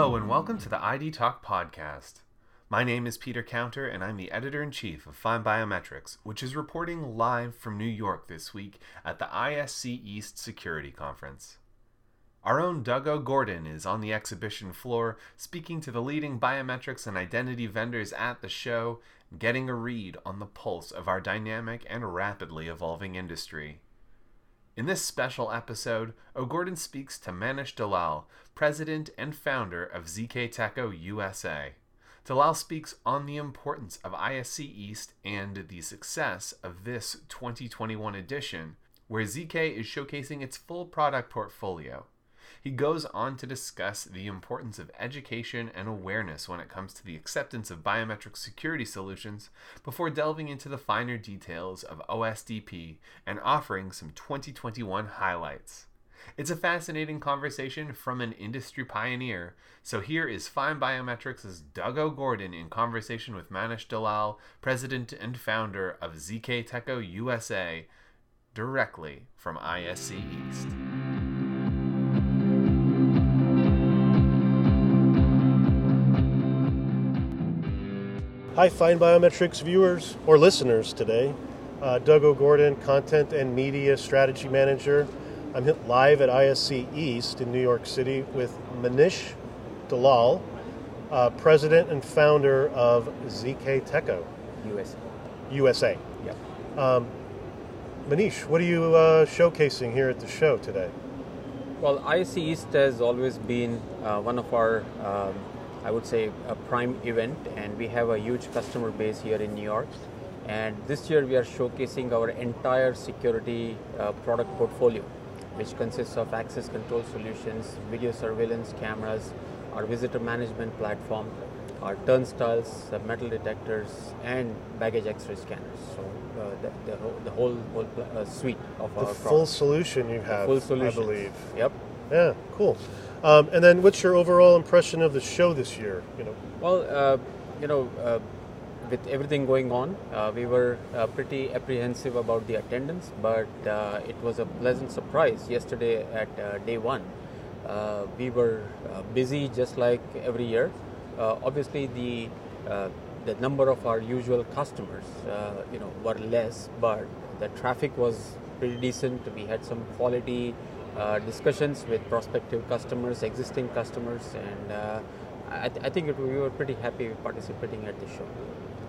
Hello, and welcome to the ID Talk podcast. My name is Peter Counter, and I'm the editor in chief of FindBiometrics, which is reporting live from New York this week at the ISC East Security Conference. Our own Doug O'Gorden is on the exhibition floor, speaking to the leading biometrics and identity vendors at the show, getting a read on the pulse of our dynamic and rapidly evolving industry. In this special episode, O'Gorden speaks to Manish Dalal, president and founder of ZKTeco USA. Dalal speaks on the importance of ISC East and the success of this 2021 edition, where ZK is showcasing its full product portfolio. He goes on to discuss the importance of education and awareness when it comes to the acceptance of biometric security solutions before delving into the finer details of OSDP and offering some 2021 highlights. It's a fascinating conversation from an industry pioneer, so here is FindBiometrics' Doug O'Gorden in conversation with Manish Dalal, president and founder of ZKTeco USA, directly from ISC East. Hi, FindBiometrics viewers or listeners today. Uh, Doug O'Gorden, Content and Media Strategy Manager. I'm live at ISC East in New York City with Manish Dalal, uh, President and founder of ZKTeco. USA. USA. Yep. Um, Manish, what are you uh, showcasing here at the show today? Well, ISC East has always been uh, one of our um, I would say, a prime event, and we have a huge customer base here in New York. And this year we are showcasing our entire security uh, product portfolio, which consists of access control solutions, video surveillance cameras, our visitor management platform, our turnstiles, uh, metal detectors, and baggage X-ray scanners. So uh, the, the, whole, the whole, whole uh, suite of the our full products. solution you have, full solution. I believe. Yep. Yeah, cool. Um, and then, what's your overall impression of the show this year? You know, Well, uh, you know, uh, with everything going on, uh, we were uh, pretty apprehensive about the attendance, but uh, it was a pleasant surprise yesterday at uh, day one. We were busy just like every year. Obviously, the the number of our usual customers, you know, were less, but the traffic was pretty decent. We had some quality discussions with prospective customers, existing customers, and uh, I, th- I think it, we were pretty happy participating at the show.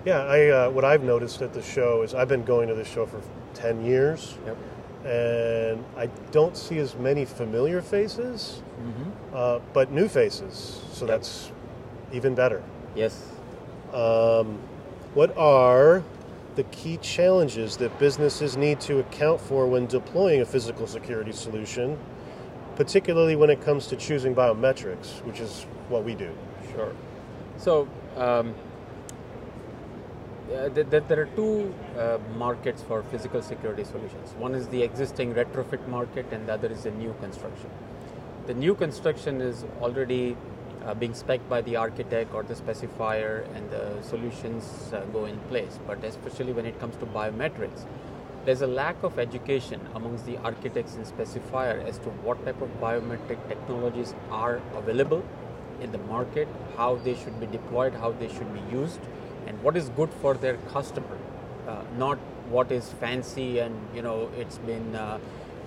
yeah. I uh, what I've noticed at the show is I've been going to the show for ten years, Yep. and I don't see as many familiar faces, uh, but new faces. So that's even better. Yes. Um, what are the key challenges that businesses need to account for when deploying a physical security solution, particularly when it comes to choosing biometrics, which is what we do? Sure. So um, uh, th- th- there are two uh, markets for physical security solutions. One is the existing retrofit market, and the other is the new construction. The new construction is already uh, being spec'd by the architect or the specifier, and the solutions uh, go in place. But especially when it comes to biometrics, there's a lack of education amongst the architects and specifier as to what type of biometric technologies are available in the market, how they should be deployed, how they should be used, and what is good for their customer, uh, not what is fancy and you know it's been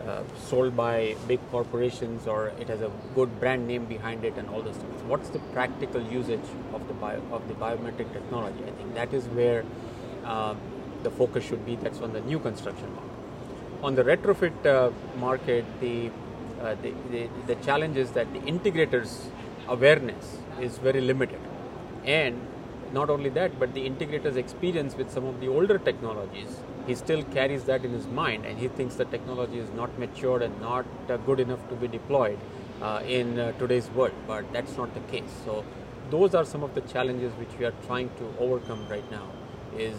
uh, sold by big corporations or it has a good brand name behind it and all those things. What's the practical usage of the bio, of the biometric technology? I think that is where uh, the focus should be. That's on the new construction market. On the retrofit uh, market, the, uh, the, the the challenge is that the integrators' awareness is very limited, and not only that, but the integrator's experience with some of the older technologies, he still carries that in his mind, and he thinks the technology is not matured and not uh, good enough to be deployed uh, in uh, today's world. But that's not the case. So those are some of the challenges which we are trying to overcome right now. Is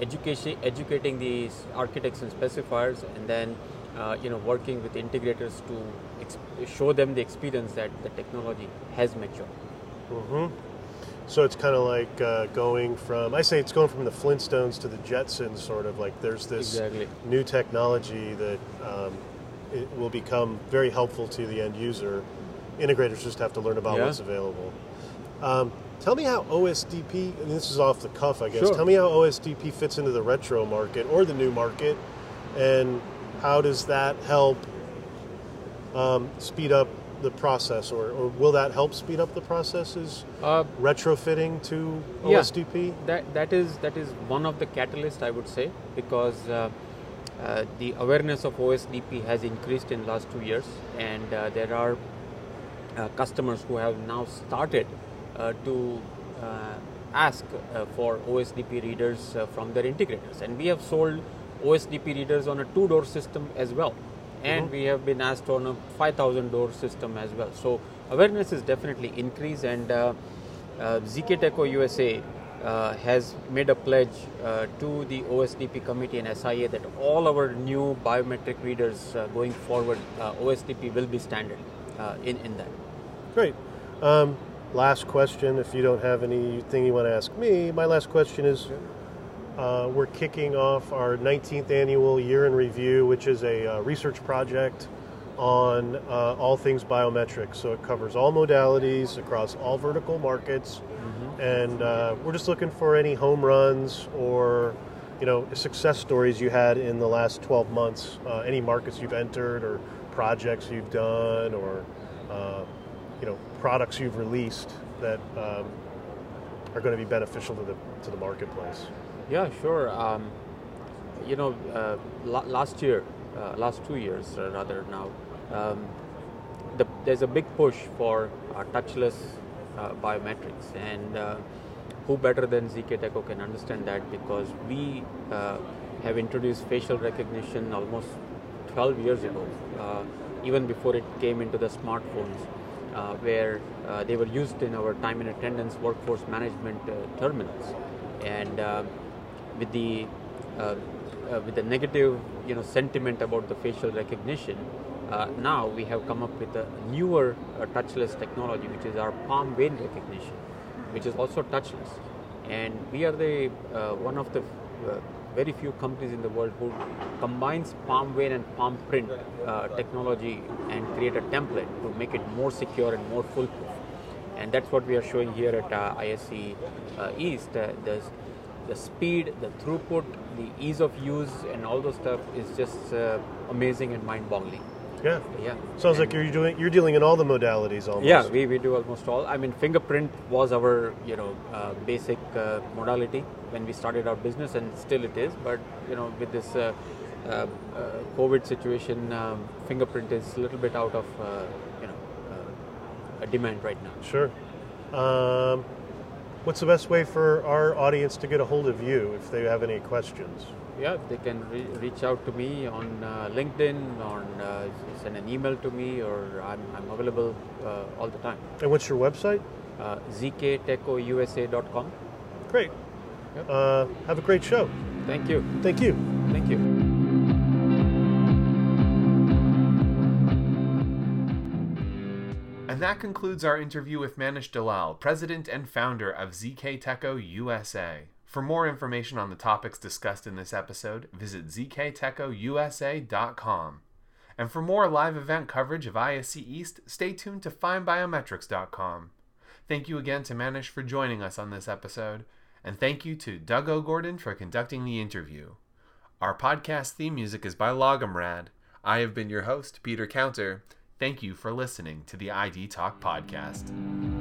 education, educating these architects and specifiers, and then uh, you know working with integrators to show them the experience that the technology has matured. hmm So it's kind of like uh, going from, I say it's going from the Flintstones to the Jetsons, sort of like there's this Exactly. new technology that um, it will become very helpful to the end user integrators just have to learn about Yeah. what's available. Um, tell me how OSDP, and this is off the cuff, I guess. Sure. Tell me how OSDP fits into the retro market or the new market, and how does that help um, speed up the process, or, or will that help speed up the processes? Uh, Retrofitting to Yeah. OSDP? that that is that is one of the catalysts I would say because uh, uh, the awareness of OSDP has increased in last two years, and uh, there are uh, customers who have now started uh, to uh, ask uh, for OSDP readers uh, from their integrators, and we have sold OSDP readers on a two-door system as well, and we have been asked on a 5,000 door system as well. So awareness is definitely increased, and uh, uh, ZKTeco USA uh, has made a pledge uh, to the OSDP committee and SIA that all our new biometric readers uh, going forward, uh, OSDP will be standard uh, in, in that. Great. Um, last question, if you don't have anything you want to ask me, my last question is uh, we're kicking off our 19th annual year in review, which is a uh, research project on uh, all things biometrics. So it covers all modalities across all vertical markets. And uh, we're just looking for any home runs or you know success stories you had in the last 12 months, uh, any markets you've entered or projects you've done or uh, you know products you've released that um, are going to be beneficial to the to the marketplace. Yeah, sure. Um, you know, uh, la- last year, uh, last two years uh, rather now, um, the, there's a big push for uh, touchless uh, biometrics, and uh, who better than ZK can understand that because we have introduced facial recognition almost 12 years ago, even before it came into the smartphones, uh, where uh, they were used in our time and attendance workforce management uh, terminals, and uh, with the uh, with the negative you know sentiment about the facial recognition, now we have come up with a newer touchless technology, which is our palm vein recognition, which is also touchless, and we are the one of the very few companies in the world who combines palm vein and palm print uh, technology and create a template to make it more secure and more foolproof. And that's what we are showing here at uh, ISC uh, East. Uh, the, the speed, the throughput, the ease of use, and all those stuff is just uh, amazing and mind-boggling. Yeah. Yeah. Sounds like you're doing you're dealing in all the modalities almost. yeah, we, we do almost all. I mean, fingerprint was our you know uh, basic uh, modality when we started our business, and still it is. But you know, with this uh, uh, uh, COVID situation, um, fingerprint is a little bit out of uh, you know uh, a demand right now. Sure. Um, what's the best way for our audience to get a hold of you if they have any questions? Yeah, they can re- reach out to me on uh, LinkedIn, on uh, send an email to me, or I'm, I'm available uh, all the time. And what's your website? Uh, zktecousa.com. Great. Yep. Uh, have a great show. Thank you. Thank you. Thank you. And that concludes our interview with Manish Dalal, president and founder of ZKTeco USA. For more information on the topics discussed in this episode, visit zktecousa.com. And for more live event coverage of ISC East, stay tuned to findbiometrics.com. Thank you again to Manish for joining us on this episode, and thank you to Doug O'Gorden for conducting the interview. Our podcast theme music is by Logomrad. I have been your host, Peter Counter. Thank you for listening to the ID Talk Podcast.